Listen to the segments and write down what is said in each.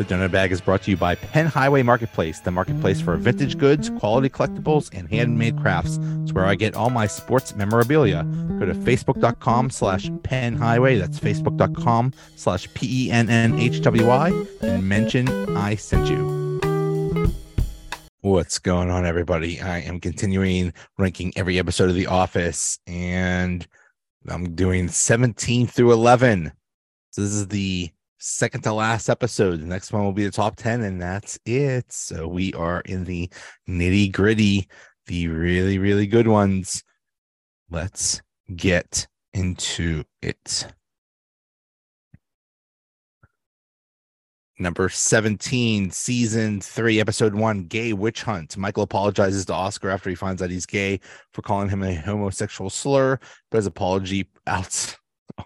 The Donut Bag is brought to you by Penn Highway Marketplace, the marketplace for vintage goods, quality collectibles, and handmade crafts. It's where I get all my sports memorabilia. Go to facebook.com slash Penn Highway. That's facebook.com slash P E N N H W Y and mention I sent you. What's going on, everybody? I am continuing ranking every episode of The Office, and I'm doing 17 through 11. So this is the second to last episode. The next one will be the top 10, and that's it. So we are in the nitty gritty, the really, really good ones. Let's get into it. Number 17, season three, episode one, gay witch hunt. Michael apologizes to Oscar after he finds out he's gay for calling him a homosexual slur, but his apology outs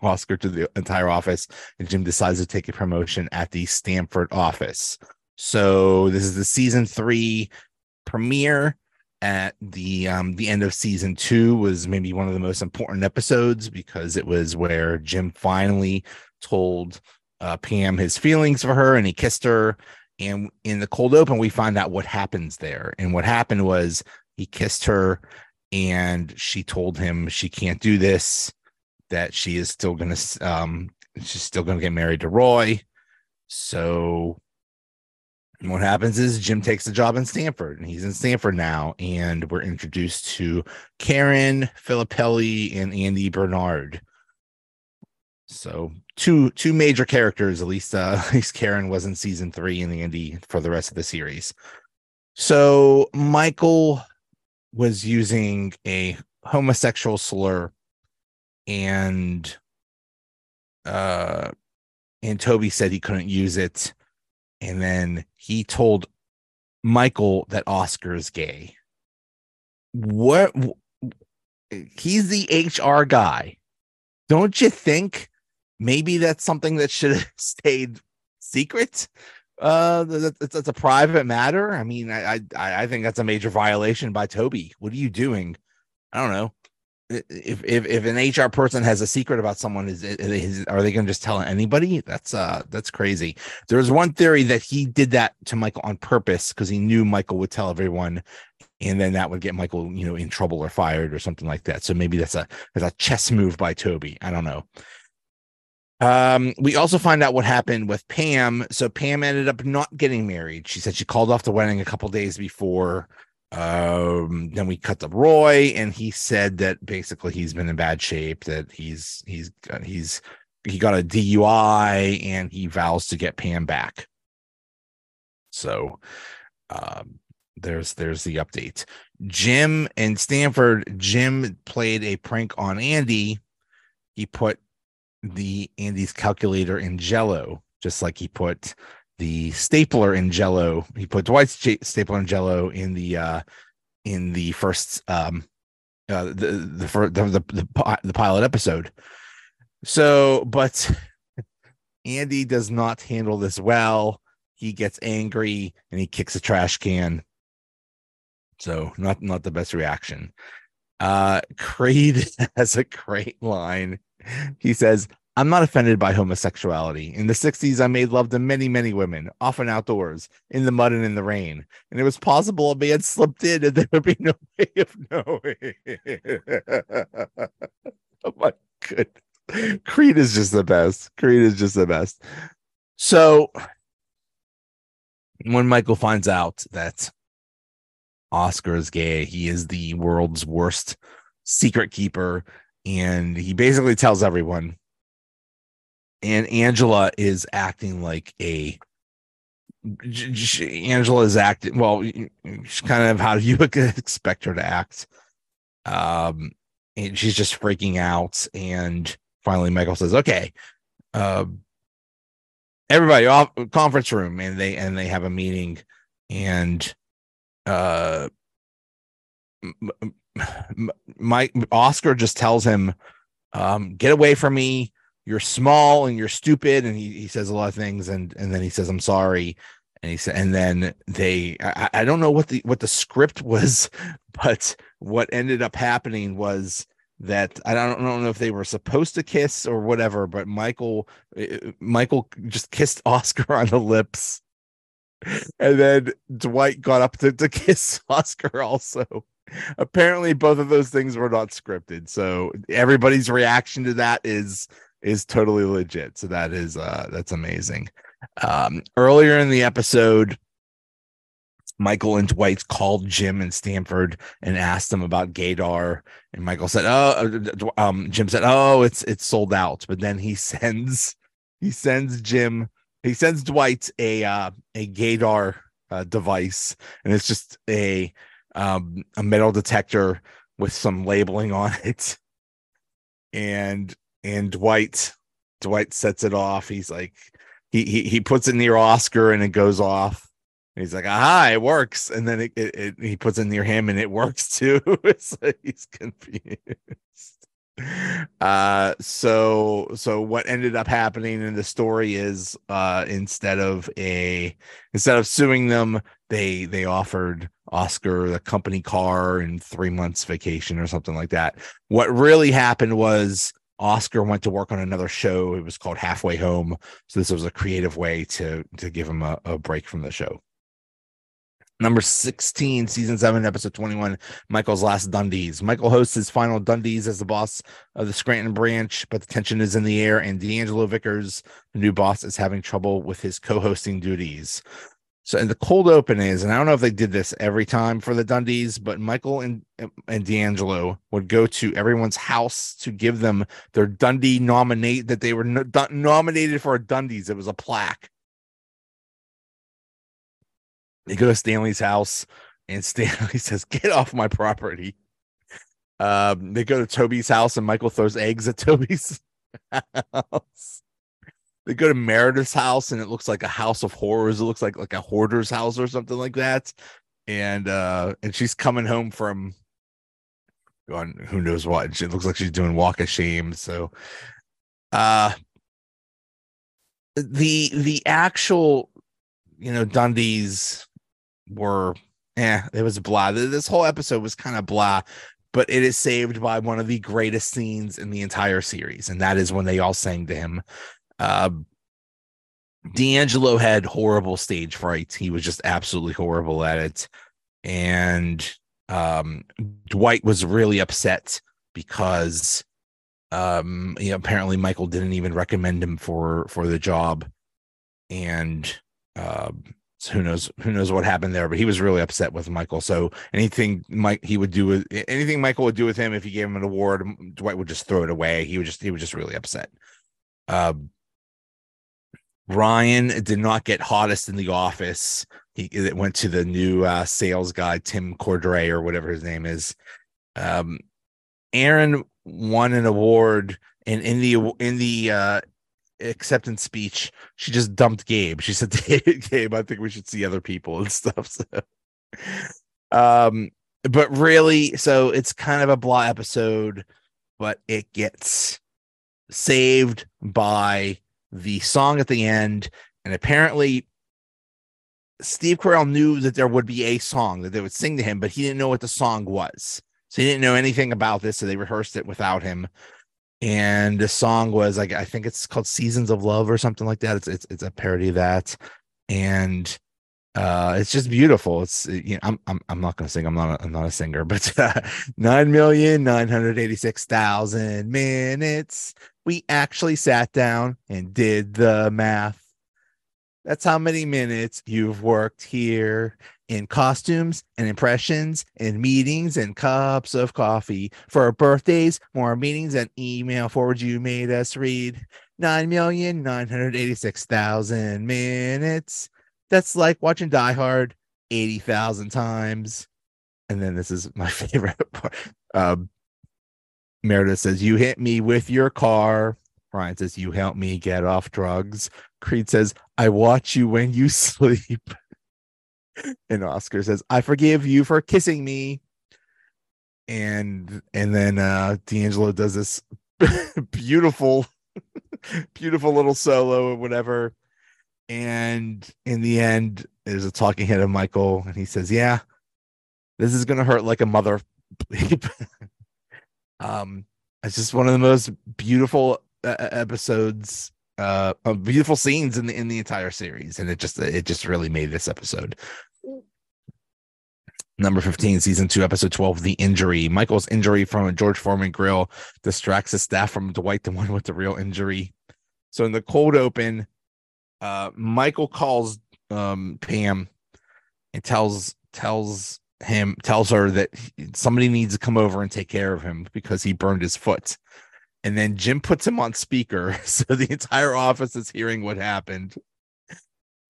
Oscar to the entire office, and Jim decides to take a promotion at the Stamford office. So this is the season three premiere. At the um, the end of season two was maybe one of the most important episodes because it was where Jim finally told uh, Pam his feelings for her, and he kissed her. And in the cold open, we find out what happens there. And what happened was he kissed her, and she told him she can't do this that she is still going to um she's still going to get married to Roy. So what happens is Jim takes the job in Stamford and he's in Stamford now and we're introduced to Karen Filippelli and Andy Bernard. So two two major characters at least uh at least Karen was in season 3 and Andy for the rest of the series. So Michael was using a homosexual slur and uh and Toby said he couldn't use it and then he told Michael that Oscar is gay. What he's the HR guy. Don't you think maybe that's something that should have stayed secret? Uh that's, that's a private matter. I mean, I, I I think that's a major violation by Toby. What are you doing? I don't know if if if an HR person has a secret about someone, is, is are they going to just tell anybody? That's uh that's crazy. There's one theory that he did that to Michael on purpose because he knew Michael would tell everyone, and then that would get Michael, you know, in trouble or fired or something like that. So maybe that's a that's a chess move by Toby. I don't know. Um, we also find out what happened with Pam. So Pam ended up not getting married. She said she called off the wedding a couple days before um, then we cut to Roy, and he said that basically he's been in bad shape. That he's he's he's he got a DUI, and he vows to get Pam back. So, um, there's there's the update. Jim and Stamford. Jim played a prank on Andy. He put the Andy's calculator in Jello, just like he put the stapler in Jello. He put Dwight's J- stapler in Jello in the uh in the first um uh the the first the, the the, the pilot episode. So, but Andy does not handle this well. He gets angry and he kicks a trash can. So, not not the best reaction. Uh Creed has a great line. He says, I'm not offended by homosexuality. In the 60s, I made love to many, many women, often outdoors, in the mud and in the rain. And it was possible a man slipped in and there would be no way of knowing. oh my goodness. Creed is just the best. Creed is just the best. So when Michael finds out that Oscar is gay, he is the world's worst secret keeper. And he basically tells everyone and Angela is acting like a Angela is acting well, she's kind of how do you would expect her to act. Um, and she's just freaking out. And finally, Michael says, "Okay, uh, everybody off conference room," and they and they have a meeting, and uh, my Oscar just tells him, um, "Get away from me." You're small and you're stupid and he, he says a lot of things and and then he says i'm sorry and he said and then they I, I don't know what the what the script was but what ended up happening was that I don't, I don't know if they were supposed to kiss or whatever, but Michael uh, Michael just kissed Oscar on the lips and then Dwight got up to, to kiss Oscar also. Apparently both of those things were not scripted. So everybody's reaction to that is is totally legit. So that is uh that's amazing. Um earlier in the episode Michael and Dwight called Jim and Stamford and asked them about Gaydar, and Michael said, "Oh, uh, um, Jim said, oh, it's it's sold out." But then he sends he sends Jim he sends Dwight a uh, a Gaydar uh, device, and it's just a um, a metal detector with some labeling on it, and and Dwight Dwight sets it off. He's like he he he puts it near Oscar, and it goes off he's like, aha, it works. And then it, it, it, he puts it near him and it works too. so he's confused. Uh so so what ended up happening in the story is uh instead of a instead of suing them, they they offered Oscar the company car and three months vacation or something like that. What really happened was Oscar went to work on another show. It was called Halfway Home. So this was a creative way to to give him a, a break from the show. Number 16, season 7, episode 21, Michael's last Dundies. Michael hosts his final Dundies as the boss of the Scranton branch, but the tension is in the air, and D'Angelo Vickers, the new boss, is having trouble with his co hosting duties. So, and the cold open is, and I don't know if they did this every time for the Dundies, but Michael and and D'Angelo would go to everyone's house to give them their Dundie nominate that they were no, nominated for a Dundies. It was a plaque they go to Stanley's house, and Stanley says, "Get off my property." Um, they go to Toby's house, and Michael throws eggs at Toby's house. They go to Meredith's house, and it looks like a house of horrors. It looks like like a hoarder's house or something like that. And uh, and she's coming home from on who knows what. It looks like she's doing walk of shame. So, uh, the the actual you know Dundies were yeah, it was blah. This whole episode was kind of blah, but it is saved by one of the greatest scenes in the entire series, and that is when they all sang to him. Uh, D'Angelo had horrible stage fright. He was just absolutely horrible at it. And um, Dwight was really upset because um, you know, apparently Michael didn't even recommend him for for the job. And um, so who knows who knows what happened there but he was really upset with michael so anything mike he would do with anything michael would do with him if he gave him an award dwight would just throw it away he would just he was just really upset uh, ryan did not get hottest in the office he it went to the new uh, sales guy tim cordray or whatever his name is um, erin won an award and in the in the uh, acceptance speech, she just dumped Gabe. She said, "Gabe, I think we should see other people and stuff." So, um, but really, so it's kind of a blah episode, but it gets saved by the song at the end, and apparently. Steve Carell knew that there would be a song that they would sing to him, but he didn't know what the song was. So he didn't know anything about this. So they rehearsed it without him and the song was like I think it's called Seasons of Love or something like that. It's it's, it's a parody of that, and uh, it's just beautiful. It's you know I'm I'm I'm not gonna sing. I'm not a, I'm not a singer, but uh, nine million nine hundred eighty six thousand minutes. We actually sat down and did the math. That's how many minutes you've worked here in costumes and impressions and meetings and cups of coffee. For birthdays, more meetings and email forward you made us read. 9,986,000 minutes. That's like watching Die Hard 80,000 times. And then this is my favorite part. Um, Meredith says, You hit me with your car. Ryan says, You help me get off drugs. Creed says, I watch you when you sleep and Oscar says, "I forgive you for kissing me." And and then uh D'Angelo does this beautiful, beautiful little solo or whatever. And in the end, there's a talking head of Michael, and he says, "Yeah, this is gonna hurt like a mother." um, it's just one of the most beautiful uh, episodes uh, beautiful scenes in the in the entire series, and it just it just really made this episode. Number 15, season two, episode 12, The Injury. Michael's injury from a George Foreman grill distracts the staff from Dwight, the one with the real injury. So in the cold open, uh, Michael calls um, Pam and tells tells him tells her that somebody needs to come over and take care of him because he burned his foot. And then Jim puts him on speaker, so the entire office is hearing what happened.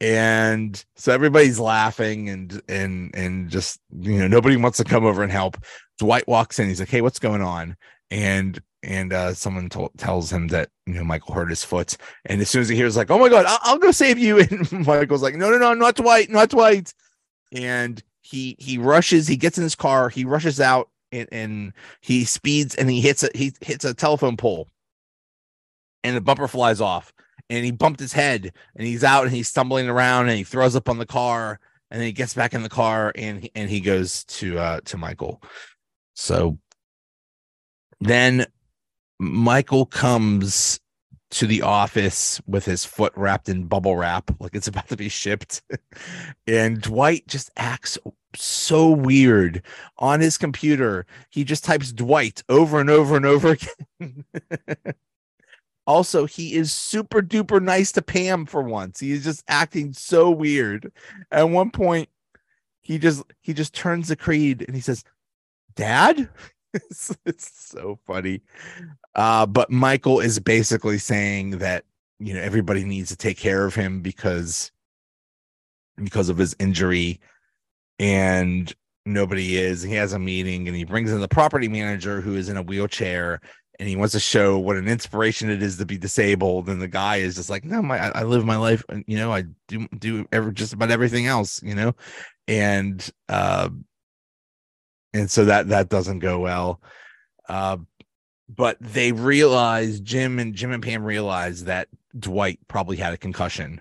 And so everybody's laughing and and and just you know nobody wants to come over and help. Dwight walks in. He's like, "Hey, what's going on?" And and uh, someone t- tells him that you know Michael hurt his foot, and as soon as he hears like, "Oh my god, I'll, I'll go save you," and Michael's like, "No, no, no, not Dwight, not Dwight," and he he rushes, he gets in his car, he rushes out, and, and he speeds, and he hits a he hits a telephone pole, and the bumper flies off, and he bumped his head, and he's out, and he's stumbling around, and he throws up on the car, and then he gets back in the car, and and he goes to uh to Michael, so then Michael comes to the office with his foot wrapped in bubble wrap, like it's about to be shipped. and Dwight just acts so weird on his computer. He just types Dwight over and over and over again. also, he is super duper nice to Pam for once. He is just acting so weird. At one point, he just he just turns the creed and he says, Dad? it's, it's so funny. Uh, but Michael is basically saying that you know everybody needs to take care of him because because of his injury and nobody is. He has a meeting and he brings in the property manager who is in a wheelchair and he wants to show what an inspiration it is to be disabled. And the guy is just like no my i live my life you know i do do ever just about everything else you know? And uh and so that that doesn't go well. Uh, but they realize Jim and Jim and Pam realize that Dwight probably had a concussion.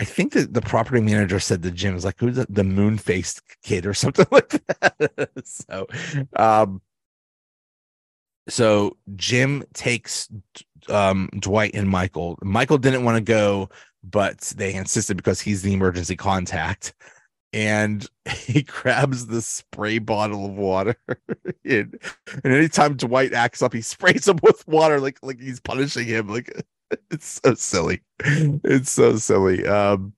I think that the property manager said to Jim is like, "Who's the, the moon faced kid or something like that?" so, um, so Jim takes um Dwight and Michael. Michael didn't want to go, but they insisted because he's the emergency contact and he grabs the spray bottle of water. And, and anytime dwight acts up he sprays him with water like like he's punishing him. Like it's so silly. It's so silly. Um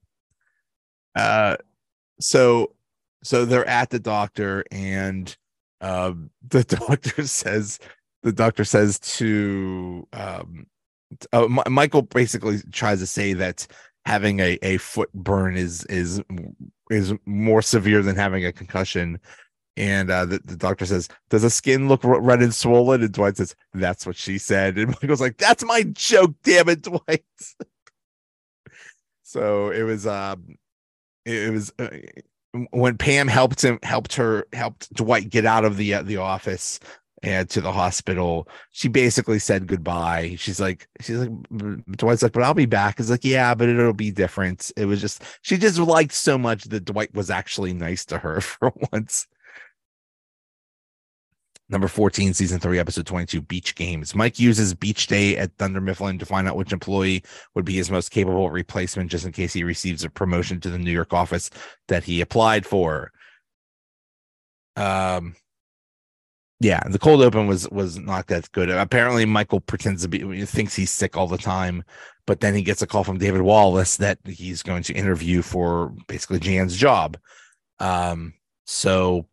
uh so so they're at the doctor and um the doctor says the doctor says to um uh, M- michael basically tries to say that having a, a foot burn is is is more severe than having a concussion. And uh, the, the doctor says, "Does the skin look red and swollen?" And Dwight says, "That's what she said." And Michael's like, "That's my joke, damn it, Dwight." so it was, um, it, it was uh, when Pam helped him, helped her, helped Dwight get out of the uh, the office and to the hospital. She basically said goodbye. She's like, she's like, Dwight's like, but I'll be back. It's like, yeah, but it'll be different. It was just, she just liked so much that Dwight was actually nice to her for once. Number 14, season three, episode 22, Beach Games. Mike uses Beach Day at Dunder Mifflin to find out which employee would be his most capable replacement just in case he receives a promotion to the New York office that he applied for. Um, yeah, the cold open was was not that good. Apparently, Michael pretends to be thinks he's sick all the time, but then he gets a call from David Wallace that he's going to interview for basically Jan's job. Um, so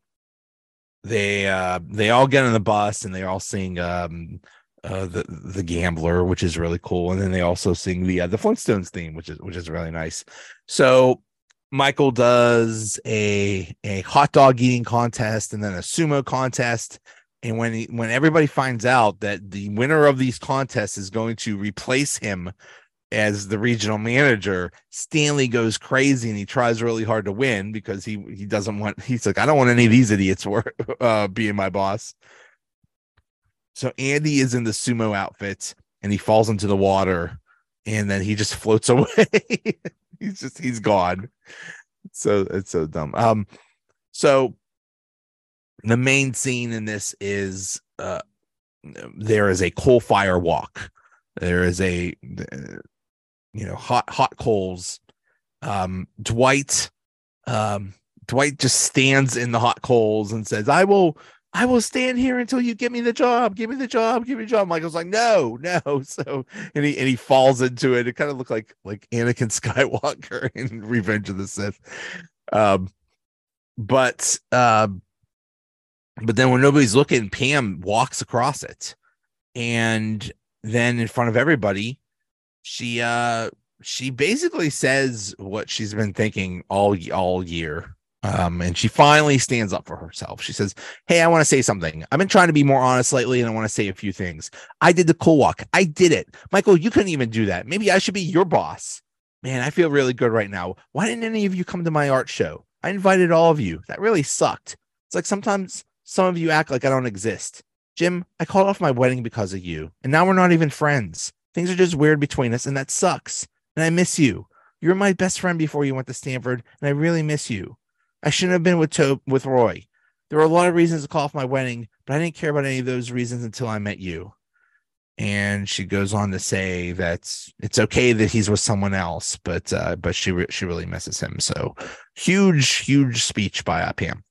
they uh they all get on the bus and they're all sing um uh the the gambler, which is really cool, and then they also sing the uh, the Flintstones theme, which is which is really nice. So Michael does a a hot dog eating contest and then a sumo contest. And when he, when everybody finds out that the winner of these contests is going to replace him as the regional manager, Stanley goes crazy and he tries really hard to win because he he doesn't want. He's like, I don't want any of these idiots were, uh, being my boss. So Andy is in the sumo outfit and he falls into the water, and then he just floats away he's just he's gone. So it's so dumb. Um, so the main scene in this is uh there is a coal fire walk. There is a you know, hot hot coals. Um, Dwight, um, Dwight just stands in the hot coals and says, "I will." I will stand here until you give me the job. Give me the job. Give me the job. Michael's like, no, no. So and he and he falls into it. It kind of looked like like Anakin Skywalker in Revenge of the Sith. Um, but um, but then when nobody's looking, Pam walks across it, and then in front of everybody, she uh she basically says what she's been thinking all all year um, and she finally stands up for herself. She says, Hey, I want to say something. I've been trying to be more honest lately, and I want to say a few things. I did the cool walk. I did it. Michael, you couldn't even do that. Maybe I should be your boss. Man, I feel really good right now. Why didn't any of you come to my art show? I invited all of you. That really sucked. It's like sometimes some of you act like I don't exist. Jim, I called off my wedding because of you, and now we're not even friends. Things are just weird between us, and that sucks. And I miss you. You were my best friend before you went to Stamford, and I really miss you. I shouldn't have been with with Roy. There were a lot of reasons to call off my wedding, but I didn't care about any of those reasons until I met you. And she goes on to say that it's okay that he's with someone else, but uh, but she re- she really misses him. So huge huge speech by uh, Pam.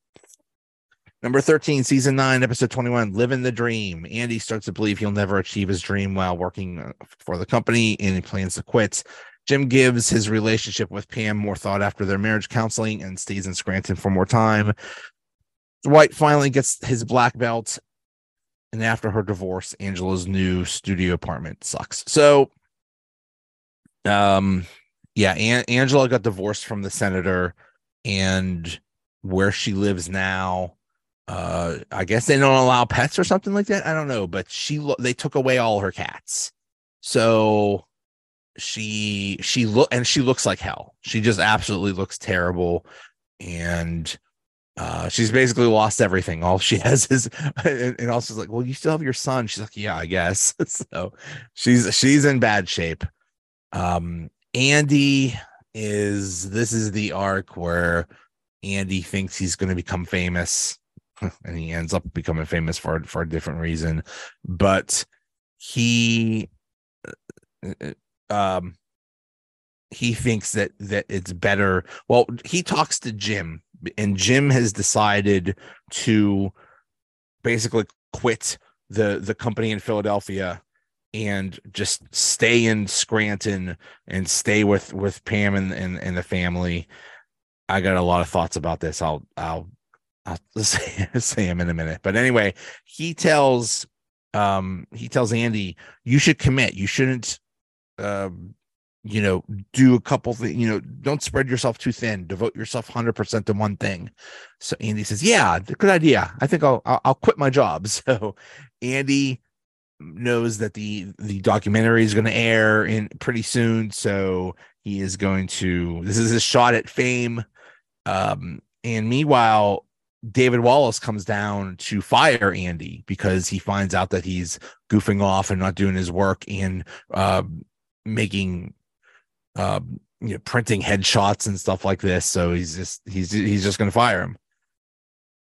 Number 13, season nine, episode 21, Living the Dream. Andy starts to believe he'll never achieve his dream while working uh, for the company and he plans to quit. Jim gives his relationship with Pam more thought after their marriage counseling and stays in Scranton for more time. Dwight finally gets his black belt. And after her divorce, Angela's new studio apartment sucks. So, um, yeah, An- Angela got divorced from the senator, and where she lives now, uh, I guess they don't allow pets or something like that. I don't know, but she lo- they took away all her cats. So she she look and she looks like hell. She just absolutely looks terrible, and uh, she's basically lost everything. All she has is, and, and also like, well, you still have your son. She's like, yeah, I guess. so she's she's in bad shape. Um, Andy is this is the arc where Andy thinks he's going to become famous, and he ends up becoming famous for for a different reason, but he uh, um he thinks that that it's better. Well he talks to jim and jim has decided to basically quit the the company in philadelphia and just stay in scranton and stay with with pam and and, and the family. I got a lot of thoughts about this. I'll i'll i'll say, say him in a minute. But anyway he tells um he tells andy you should commit. You shouldn't um, you know, do a couple things, you know, don't spread yourself too thin, devote yourself 100% to one thing. So Andy says, yeah, good idea. I think I'll, I'll, quit my job. So Andy knows that the, the documentary is going to air in pretty soon. So he is going to, this is his shot at fame. Um, and meanwhile, David Wallace comes down to fire Andy because he finds out that he's goofing off and not doing his work and uh, making um you know printing headshots and stuff like this. So he's just he's he's just going to fire him.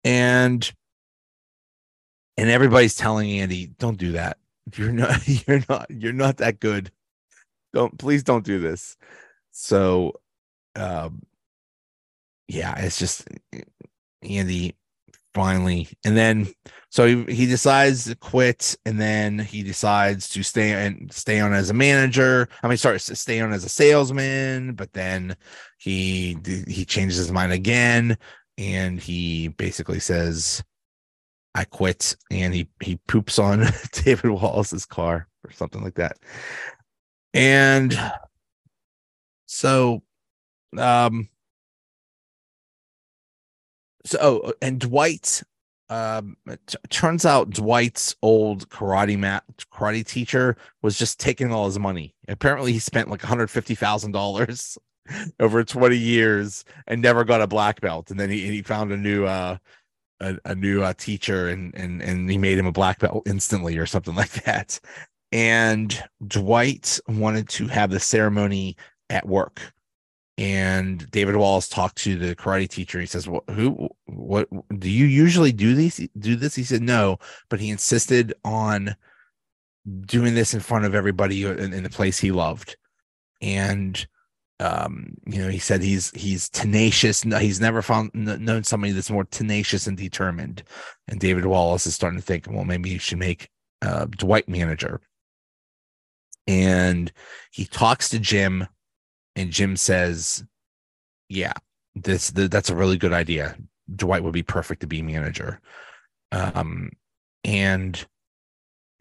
And and everybody's telling Andy don't do that. You're not you're not you're not that good. Don't please don't do this. So um yeah it's just Andy finally. And then so he, he decides to quit and then he decides to stay and stay on as a manager. I mean sorry stay on as a salesman but then he he changes his mind again and he basically says i quit and he he poops on david wallace's car or something like that. And so um so oh, and Dwight um t- turns out Dwight's old karate mat karate teacher was just taking all his money. Apparently he spent like $150,000 over 20 years and never got a black belt and then he he found a new uh a, a new uh, teacher and and and he made him a black belt instantly or something like that. And Dwight wanted to have the ceremony at work and David Wallace talked to the karate teacher. He says, "What? Who? What? Do you usually do these? Do this?" He said, "No," but he insisted on doing this in front of everybody in, in the place he loved. and um, you know, he said he's he's tenacious. He's never found known somebody that's more tenacious and determined. And David Wallace is starting to think, well, maybe you should make uh, Dwight manager. And he talks to Jim, and Jim says, "Yeah, this that's a really good idea. Dwight would be perfect to be manager." Um, and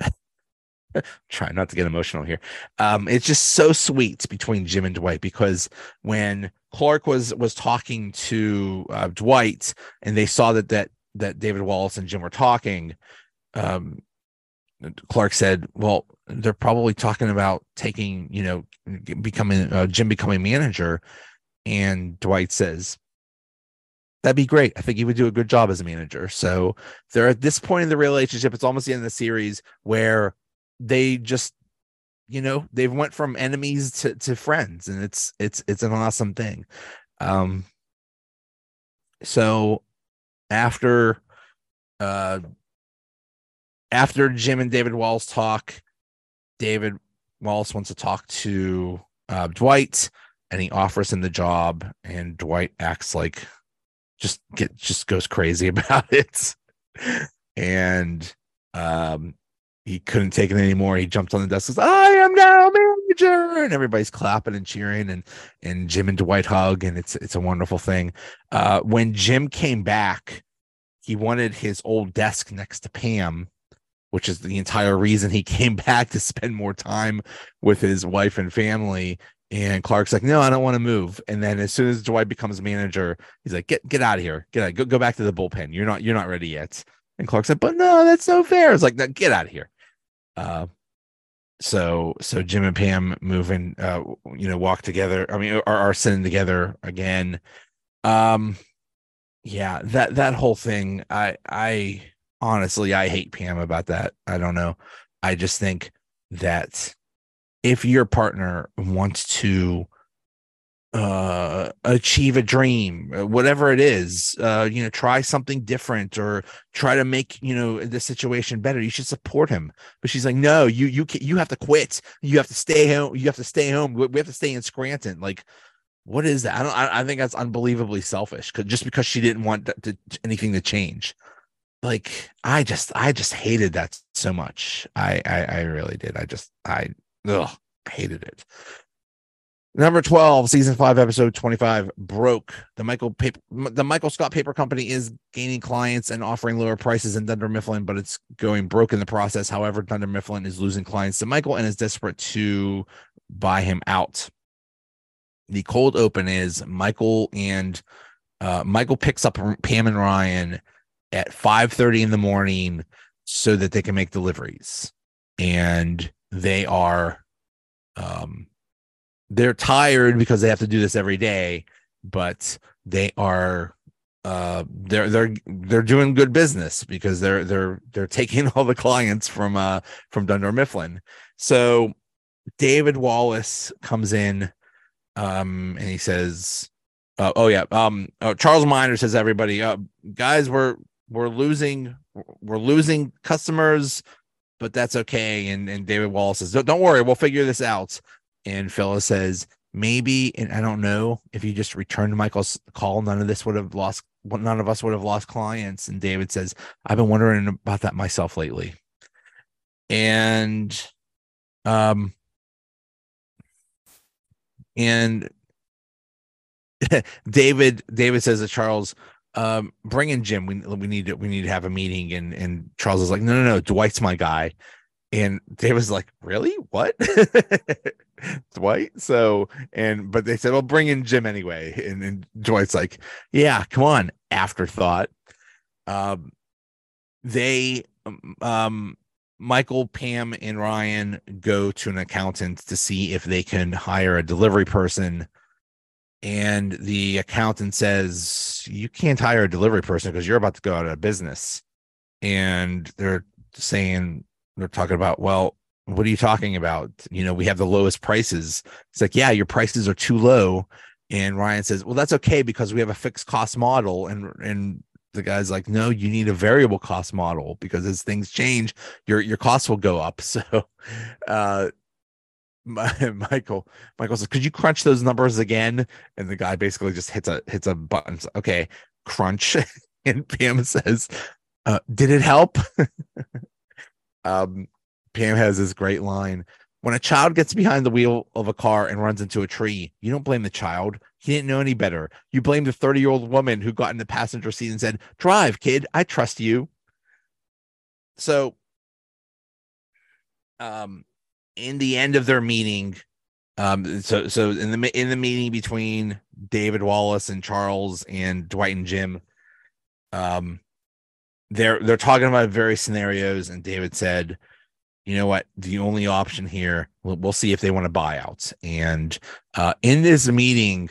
try not to get emotional here. Um, it's just so sweet between Jim and Dwight because when Clark was was talking to uh, Dwight and they saw that that that David Wallace and Jim were talking, um, Clark said, "Well, they're probably talking about taking, you know, becoming uh, Jim becoming manager." And Dwight says, that'd be great. I think he would do a good job as a manager. So they're at this point in the relationship. It's almost the end of the series where they just you know they've went from enemies to, to friends and it's it's it's an awesome thing um so after uh after jim and david Wallace talk david wallace wants to talk to uh dwight and he offers him the job and dwight acts like just get just goes crazy about it and um he couldn't take it anymore. He jumped on the desk. Says, "I am now manager," and everybody's clapping and cheering, and and Jim and Dwight hug, and it's it's a wonderful thing. Uh, when Jim came back, he wanted his old desk next to Pam, which is the entire reason he came back to spend more time with his wife and family. And Clark's like, "No, I don't want to move." And then as soon as Dwight becomes manager, he's like, "Get get out of here, get out, go go back to the bullpen. You're not you're not ready yet." And Clark said, "But no, that's no fair." It's like, no, "Get out of here." Uh, so so Jim and Pam moving, uh, you know, walk together. I mean, are, are sitting together again. Um, yeah, that that whole thing. I I honestly I hate Pam about that. I don't know. I just think that if your partner wants to uh achieve a dream uh, whatever it is uh you know try something different or try to make you know the situation better you should support him. But she's like no you you can, you have to quit. You have to stay home you have to stay home. We have to stay in scranton. Like what is that? I don't i, I think that's unbelievably selfish because just because she didn't want to, to, anything to change like i just i just hated that so much i i, I really did i just i ugh, hated it Number 12, season five, episode 25, broke. The Michael paper, the Michael Scott Paper Company is gaining clients and offering lower prices than Dunder Mifflin, but it's going broke in the process. However, Dunder Mifflin is losing clients to Michael and is desperate to buy him out. The cold open is Michael and uh, Michael picks up Pam and Ryan at 5 30 in the morning so that they can make deliveries. And they are um they're tired because they have to do this every day, but they are uh they're they're they're doing good business because they're they're they're taking all the clients from uh from Dunder Mifflin. So David Wallace comes in um and he says uh, oh yeah um oh, Charles Miner says everybody uh guys we're we're losing we're losing customers but that's okay and and David Wallace says don't, worry we'll figure this out and Phyllis says, maybe, and I don't know if you just returned Michael's call, none of this would have lost, none of us would have lost clients. And David says, I've been wondering about that myself lately. And, um, and David, David says to Charles, um, bring in Jim. We we need to we need to have a meeting. And and Charles is like, no, no, no, Dwight's my guy. And Dave was like, really? What? Dwight. So, and but they said, well, bring in Jim anyway. And, and Dwight's like, yeah, come on, afterthought. Um, they, um, Michael, Pam, and Ryan go to an accountant to see if they can hire a delivery person. And the accountant says, You can't hire a delivery person because you're about to go out of business. And they're saying, They're talking about, well, what are you talking about? You know, we have the lowest prices. It's like, yeah, your prices are too low. And Ryan says, well, that's okay because we have a fixed cost model. And and the guy's like, no, you need a variable cost model because as things change, your your costs will go up. So, uh, my, Michael Michael says, "Could you crunch those numbers again?" And the guy basically just hits a hits a button. Okay, crunch. and Pam says, uh, "Did it help?" um, Pam has this great line. When a child gets behind the wheel of a car and runs into a tree, you don't blame the child. He didn't know any better. You blame the 30 year old woman who got in the passenger seat and said, Drive, kid. I trust you. So, um, in the end of their meeting, um, so so in the in the meeting between David Wallace and Charles and Dwight and Jim, um, they're they're talking about various scenarios, and David said, you know what? The only option here we'll, we'll see if they want to buy out. And uh, in this meeting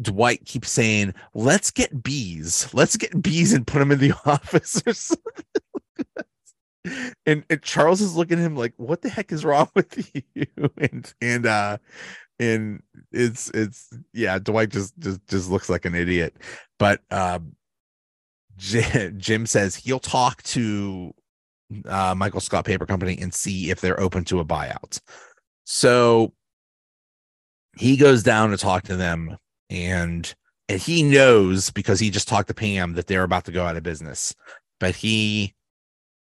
dwight keeps saying let's get bees. Let's get bees and put them in the office or something and, and charles is looking at him like what the heck is wrong with you and and uh and it's it's yeah dwight just just just looks like an idiot but um jim says he'll talk to uh, Michael Scott Paper Company and see if they're open to a buyout. So he goes down to talk to them and and he knows because he just talked to Pam that they're about to go out of business. But he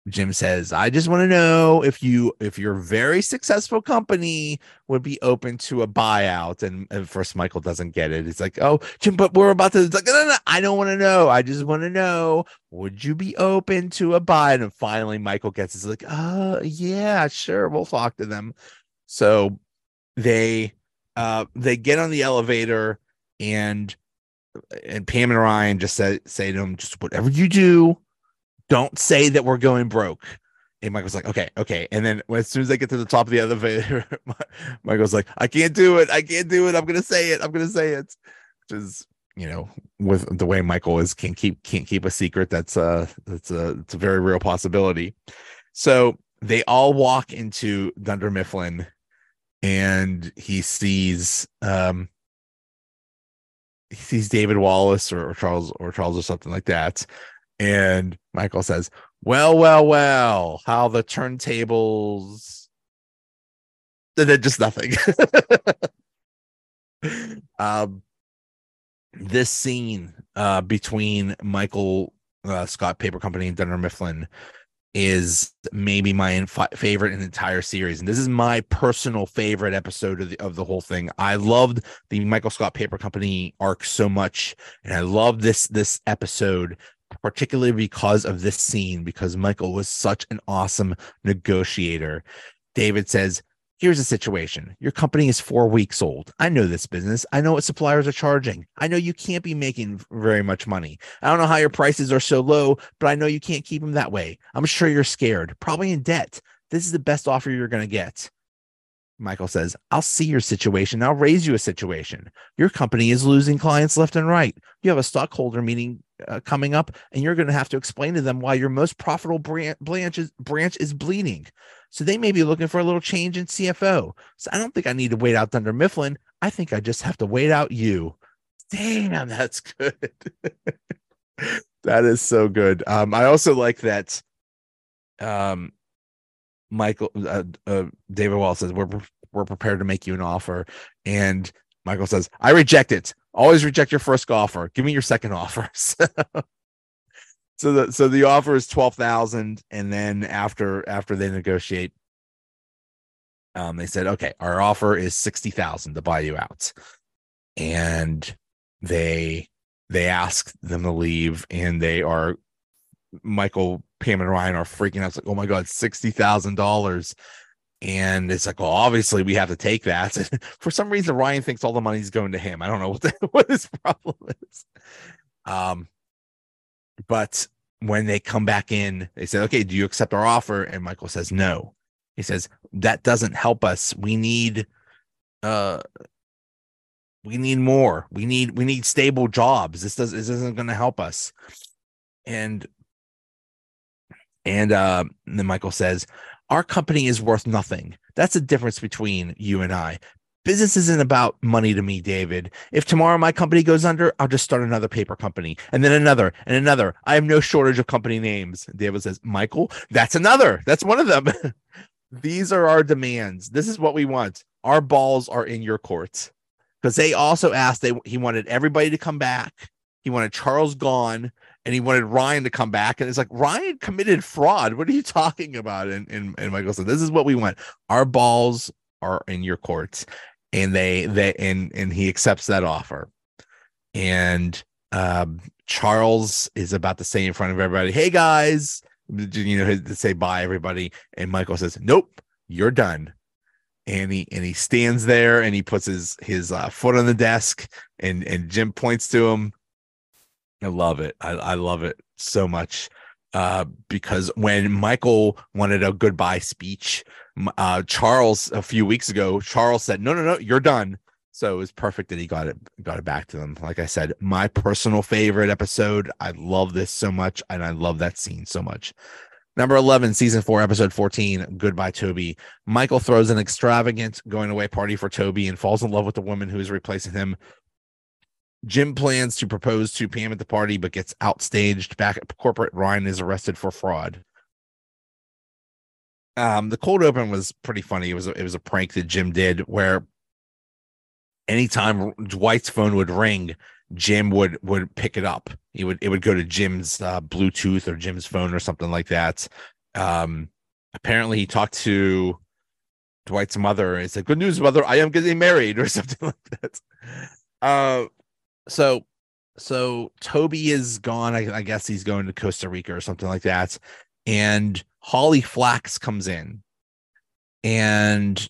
Jim says, I just want to know if you if your very successful company would be open to a buyout. And at first Michael doesn't get it. It's like, oh, Jim, but we're about to it's like, no, no, no, I don't want to know. I just want to know, would you be open to a buy? And finally Michael gets it's like, oh yeah, sure. We'll talk to them. So they uh they get on the elevator and and Pam and Ryan just say say to him, just whatever you do, don't say that we're going broke. And Michael's like, okay, okay. And then as soon as they get to the top of the elevator, Michael's like, I can't do it. I can't do it. I'm gonna say it. I'm gonna say it. Which is, you know, with the way Michael is can't keep can't keep a secret. That's uh that's a it's a very real possibility. So they all walk into Dunder Mifflin and he sees um he sees David Wallace or, or Charles or Charles or something like that and Michael says, Well, well, well, how the turntables. And then just nothing. um, this scene uh, between Michael uh, Scott Paper Company and Dunder Mifflin is maybe my favorite in the entire series, and this is my personal favorite episode of the of the whole thing. I loved the Michael Scott Paper Company arc so much, and I love this this episode particularly because of this scene, because Michael was such an awesome negotiator. David says, Here's the situation. Your company is four weeks old. I know this business. I know what suppliers are charging. I know you can't be making very much money. I don't know how your prices are so low, but I know you can't keep them that way. I'm sure you're scared, probably in debt. This is the best offer you're going to get. Michael says, I'll see your situation. I'll raise you a situation. Your company is losing clients left and right. You have a stockholder meeting uh, coming up, and you're going to have to explain to them why your most profitable branch is, branch is bleeding. So they may be looking for a little change in CFO. So I don't think I need to wait out Dunder Mifflin. I think I just have to wait out you. Damn, that's good. that is so good. Um, I also like that. Um, Michael, uh, uh, David Wall says we're we're prepared to make you an offer, and Michael says I reject it. Always reject your first offer. Give me your second offer. so the so the offer is twelve thousand, and then after after they negotiate, um, they said, okay, our offer is sixty thousand to buy you out, and they they ask them to leave, and they are Michael, Pam, and Ryan are freaking out. It's like, oh my god, sixty thousand dollars. And it's like, well, obviously we have to take that. For some reason, Ryan thinks all the money's going to him. I don't know what the, what his problem is. Um, but when they come back in, they say, okay, do you accept our offer? And Michael says, no. He says, that doesn't help us. We need, uh, we need more. We need, we need stable jobs. This does, this isn't going to help us. And, and, uh, and then Michael says, our company is worth nothing. That's the difference between you and I. Business isn't about money to me, David. If tomorrow my company goes under, I'll just start another paper company and then another and another. I have no shortage of company names. David says, Michael, that's another. That's one of them. These are our demands. This is what we want. our balls are in your courts because they also asked they he wanted everybody to come back. He wanted Charles gone and he wanted Ryan to come back. And it's like Ryan committed fraud. What are you talking about? And and, and Michael said, This is what we want. Our balls are in your courts. And they they and and he accepts that offer. And um, Charles is about to say in front of everybody, Hey guys, you know, to say bye everybody. And Michael says, Nope, you're done and he and he stands there and he puts his his uh, foot on the desk and and Jim points to him. I love it. I, I love it so much uh, because when Michael wanted a goodbye speech, uh, Charles a few weeks ago, Charles said, "No, no, no, you're done." So it was perfect that he got it got it back to them. Like I said, my personal favorite episode. I love this so much, and I love that scene so much. Number 11, season four, episode 14, Goodbye, Toby. Michael throws an extravagant going away party for Toby and falls in love with the woman who is replacing him. Jim plans to propose to Pam at the party, but gets outstaged. Back at corporate, Ryan is arrested for fraud. Um, the cold open was pretty funny. It was a, it was a prank that Jim did where anytime Dwight's phone would ring, Jim would would pick it up. He would it would go to Jim's uh, Bluetooth or Jim's phone or something like that. Um, apparently, he talked to Dwight's mother and said, "Good news, mother! I am getting married" or something like that. Uh, so so Toby is gone. I, I guess he's going to Costa Rica or something like that. And Holly Flax comes in, and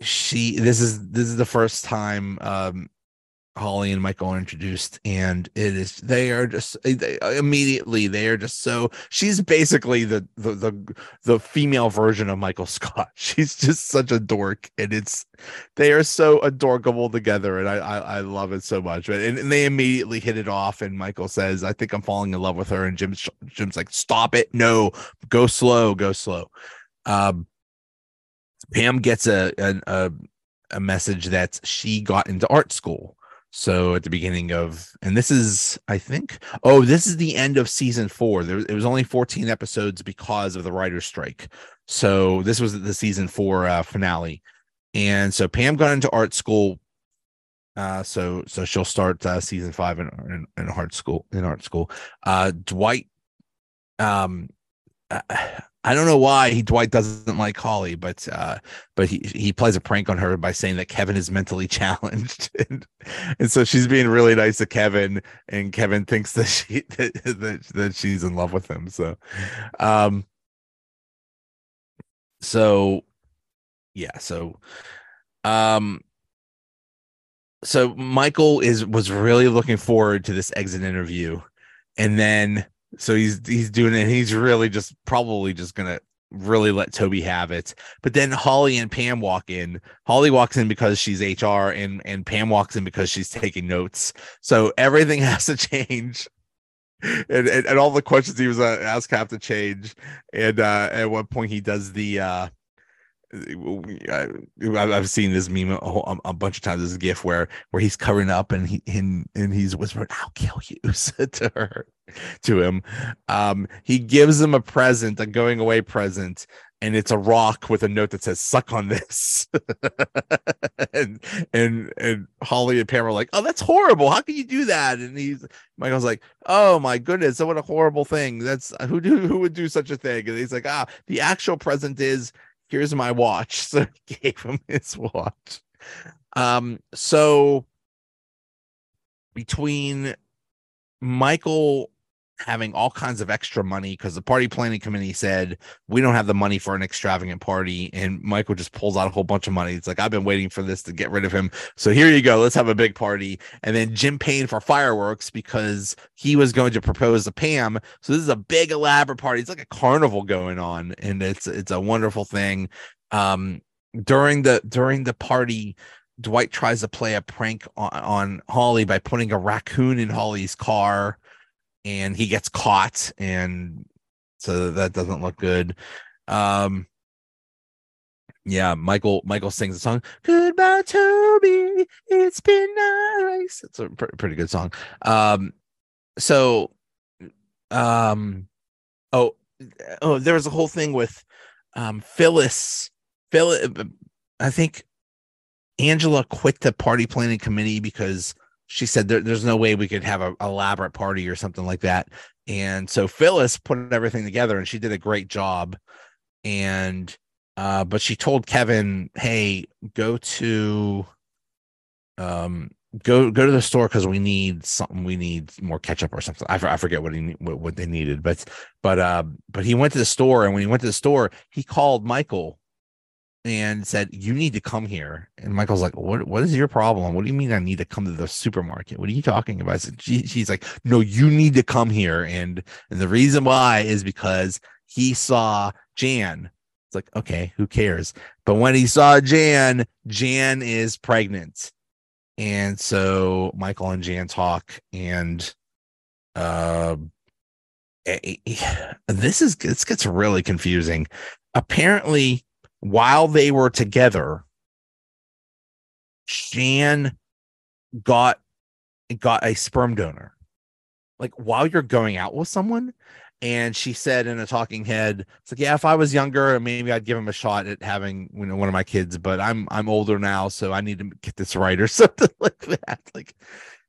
she this is this is the first time um Holly and Michael are introduced, and it is they are just they, immediately they are just so she's basically the, the the the female version of Michael Scott. She's just such a dork, and it's they are so adorable together, and I I, I love it so much. And, and they immediately hit it off, and Michael says, "I think I'm falling in love with her," and Jim's Jim's like, "Stop it! No, go slow, go slow." Um, Pam gets a a, a message that she got into art school so at the beginning of, and this is, I think, oh, this is the end of season four. There, it was only 14 episodes because of the writer's strike. So this was the season four uh, finale. And so Pam got into art school. Uh, so so she'll start uh, season five in, in, in art school in art school. Uh, Dwight, um, I don't know why he Dwight doesn't like Holly, but uh, but he he plays a prank on her by saying that Kevin is mentally challenged, and, and so she's being really nice to Kevin, and Kevin thinks that she that, that, that she's in love with him. So, um, so yeah, so um, so Michael is was really looking forward to this exit interview, and then so he's he's doing it. he's really just probably just gonna really let Toby have it. But then Holly and Pam walk in. Holly walks in because she's HR, and and Pam walks in because she's taking notes. So everything has to change. And, and, and all the questions he was uh, asked have to change. And uh, at one point he does the uh, I, have seen this meme a, a, bunch of times. This gif where where he's covering up and he and, and he's whispering, "I'll kill you" to her, to him. Um, he gives him a present, a going away present, and it's a rock with a note that says "Suck on this." and and and Holly and Pam are like, "Oh, that's horrible! How can you do that?" And he's Michael's like, "Oh my goodness, what a horrible thing! That's who do who would do such a thing?" And he's like, "Ah, the actual present is." Here's my watch. So he gave him his watch. Um, so between Michael having all kinds of extra money because the party planning committee said we don't have the money for an extravagant party and michael just pulls out a whole bunch of money. It's like i've been waiting for this to get rid of him. So here you go. Let's have a big party. And then jim paying for fireworks because he was going to propose to pam so this is a big elaborate party. It's like a carnival going on and it's it's a wonderful thing. Um during the during the party dwight tries to play a prank on, on holly by putting a raccoon in holly's car and he gets caught and so that doesn't look good. Um yeah michael michael sings the song goodbye toby it's been nice. It's a pr- pretty good song. Um so um oh oh there was a whole thing with um phyllis phyllis i think Angela quit the party planning committee because she said there, there's no way we could have a elaborate party or something like that. And so Phyllis put everything together and she did a great job. And uh, but she told Kevin, "Hey, go to um go go to the store because we need something. We need more ketchup or something. I, I forget what he what, what they needed, but but uh but he went to the store and when he went to the store, he called Michael and said, "You need to come here." And Michael's like, "What? What is your problem? What do you mean I need to come to the supermarket? What are you talking about?" Said, she, she's like, "No, you need to come here." And and the reason why is because he saw Jan. It's like, okay, who cares? But when he saw Jan, Jan is pregnant, and so Michael and Jan talk, and uh, this is this gets really confusing. Apparently while they were together, Jan got got a sperm donor. Like while you're going out with someone, and she said in a talking head, "It's like, yeah, if I was younger, maybe I'd give him a shot at having you know one of my kids, but I'm I'm older now, so I need to get this right or something like that." Like,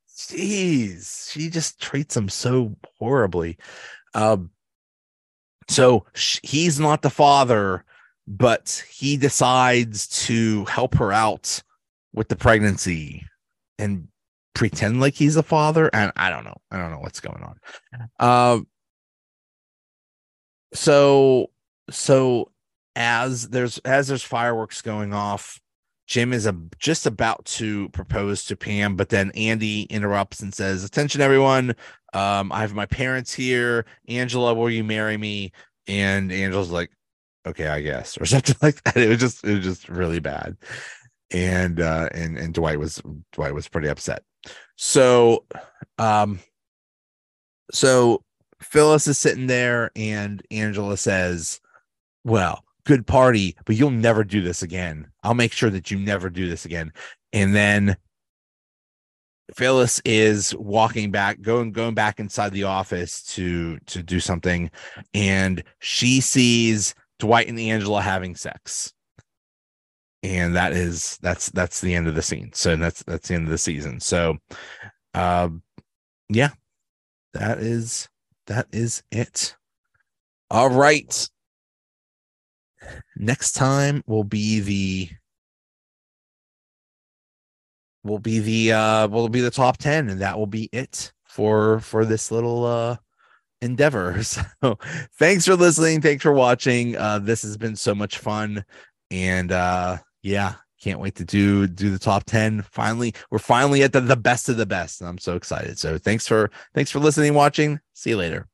jeez, she just treats him so horribly. Um, so sh- he's not the father but he decides to help her out with the pregnancy and pretend like he's a father. And i don't know. I don't know what's going on. Um so so as there's as there's fireworks going off jim is a, just about to propose to pam but then andy interrupts and says attention everyone. Um i have my parents here. Angela will you marry me? And angela's like okay, I guess, or something like that. It was just it was just really bad. And uh and and Dwight was Dwight was pretty upset. So um so Phyllis is sitting there and Angela says, Well, good party, but you'll never do this again. I'll make sure that you never do this again. And then Phyllis is walking back, going going back inside the office to to do something, and she sees Dwight and Angela having sex. And that is that's that's the end of the scene. So that's that's the end of the season. So um yeah, that is that is it. All right. Next time will be the will be the uh will be the top 10 and that will be it for for this little uh endeavor. So thanks for listening. Thanks for watching. Uh, this has been so much fun. And uh, yeah, can't wait to do do the top 10 finally we're finally at the, the best of the best and i'm so excited so thanks for thanks for listening watching see you later